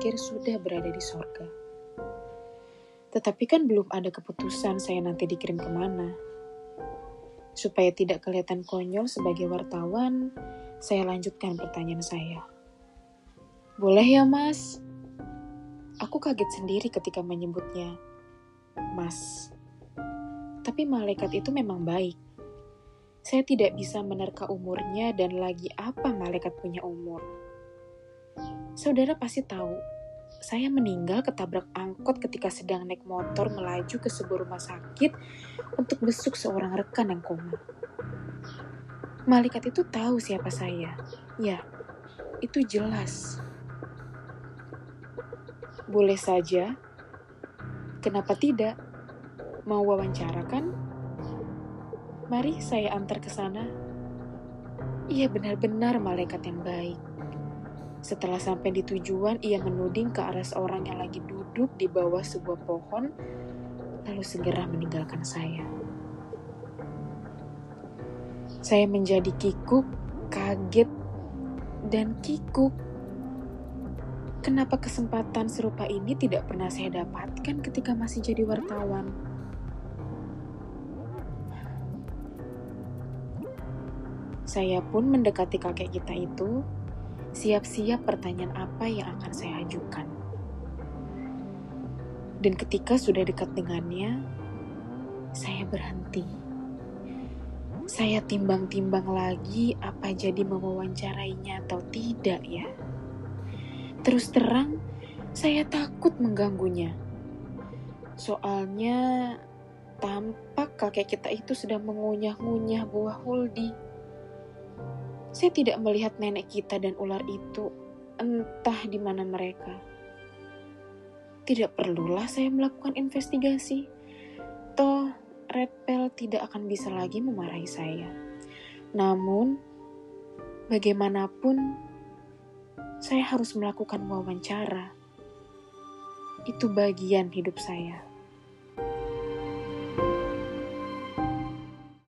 berpikir sudah berada di sorga. Tetapi kan belum ada keputusan saya nanti dikirim ke mana. Supaya tidak kelihatan konyol sebagai wartawan, saya lanjutkan pertanyaan saya. Boleh ya mas? Aku kaget sendiri ketika menyebutnya mas. Tapi malaikat itu memang baik. Saya tidak bisa menerka umurnya dan lagi apa malaikat punya umur. Saudara pasti tahu, saya meninggal ketabrak angkot ketika sedang naik motor melaju ke sebuah rumah sakit untuk besuk seorang rekan yang koma. Malaikat itu tahu siapa saya. Ya, itu jelas. Boleh saja. Kenapa tidak? Mau wawancara kan? Mari saya antar ke sana. Ia benar-benar malaikat yang baik. Setelah sampai di tujuan, ia menuding ke arah seorang yang lagi duduk di bawah sebuah pohon, lalu segera meninggalkan saya. Saya menjadi kikuk, kaget, dan kikuk. Kenapa kesempatan serupa ini tidak pernah saya dapatkan ketika masih jadi wartawan? Saya pun mendekati kakek kita itu, siap-siap pertanyaan apa yang akan saya ajukan. Dan ketika sudah dekat dengannya, saya berhenti. Saya timbang-timbang lagi apa jadi mewawancarainya atau tidak ya. Terus terang, saya takut mengganggunya. Soalnya tampak kakek kita itu sedang mengunyah-ngunyah buah huldi saya tidak melihat nenek kita dan ular itu, entah di mana mereka. Tidak perlulah saya melakukan investigasi. Toh, Red tidak akan bisa lagi memarahi saya. Namun, bagaimanapun, saya harus melakukan wawancara. Itu bagian hidup saya.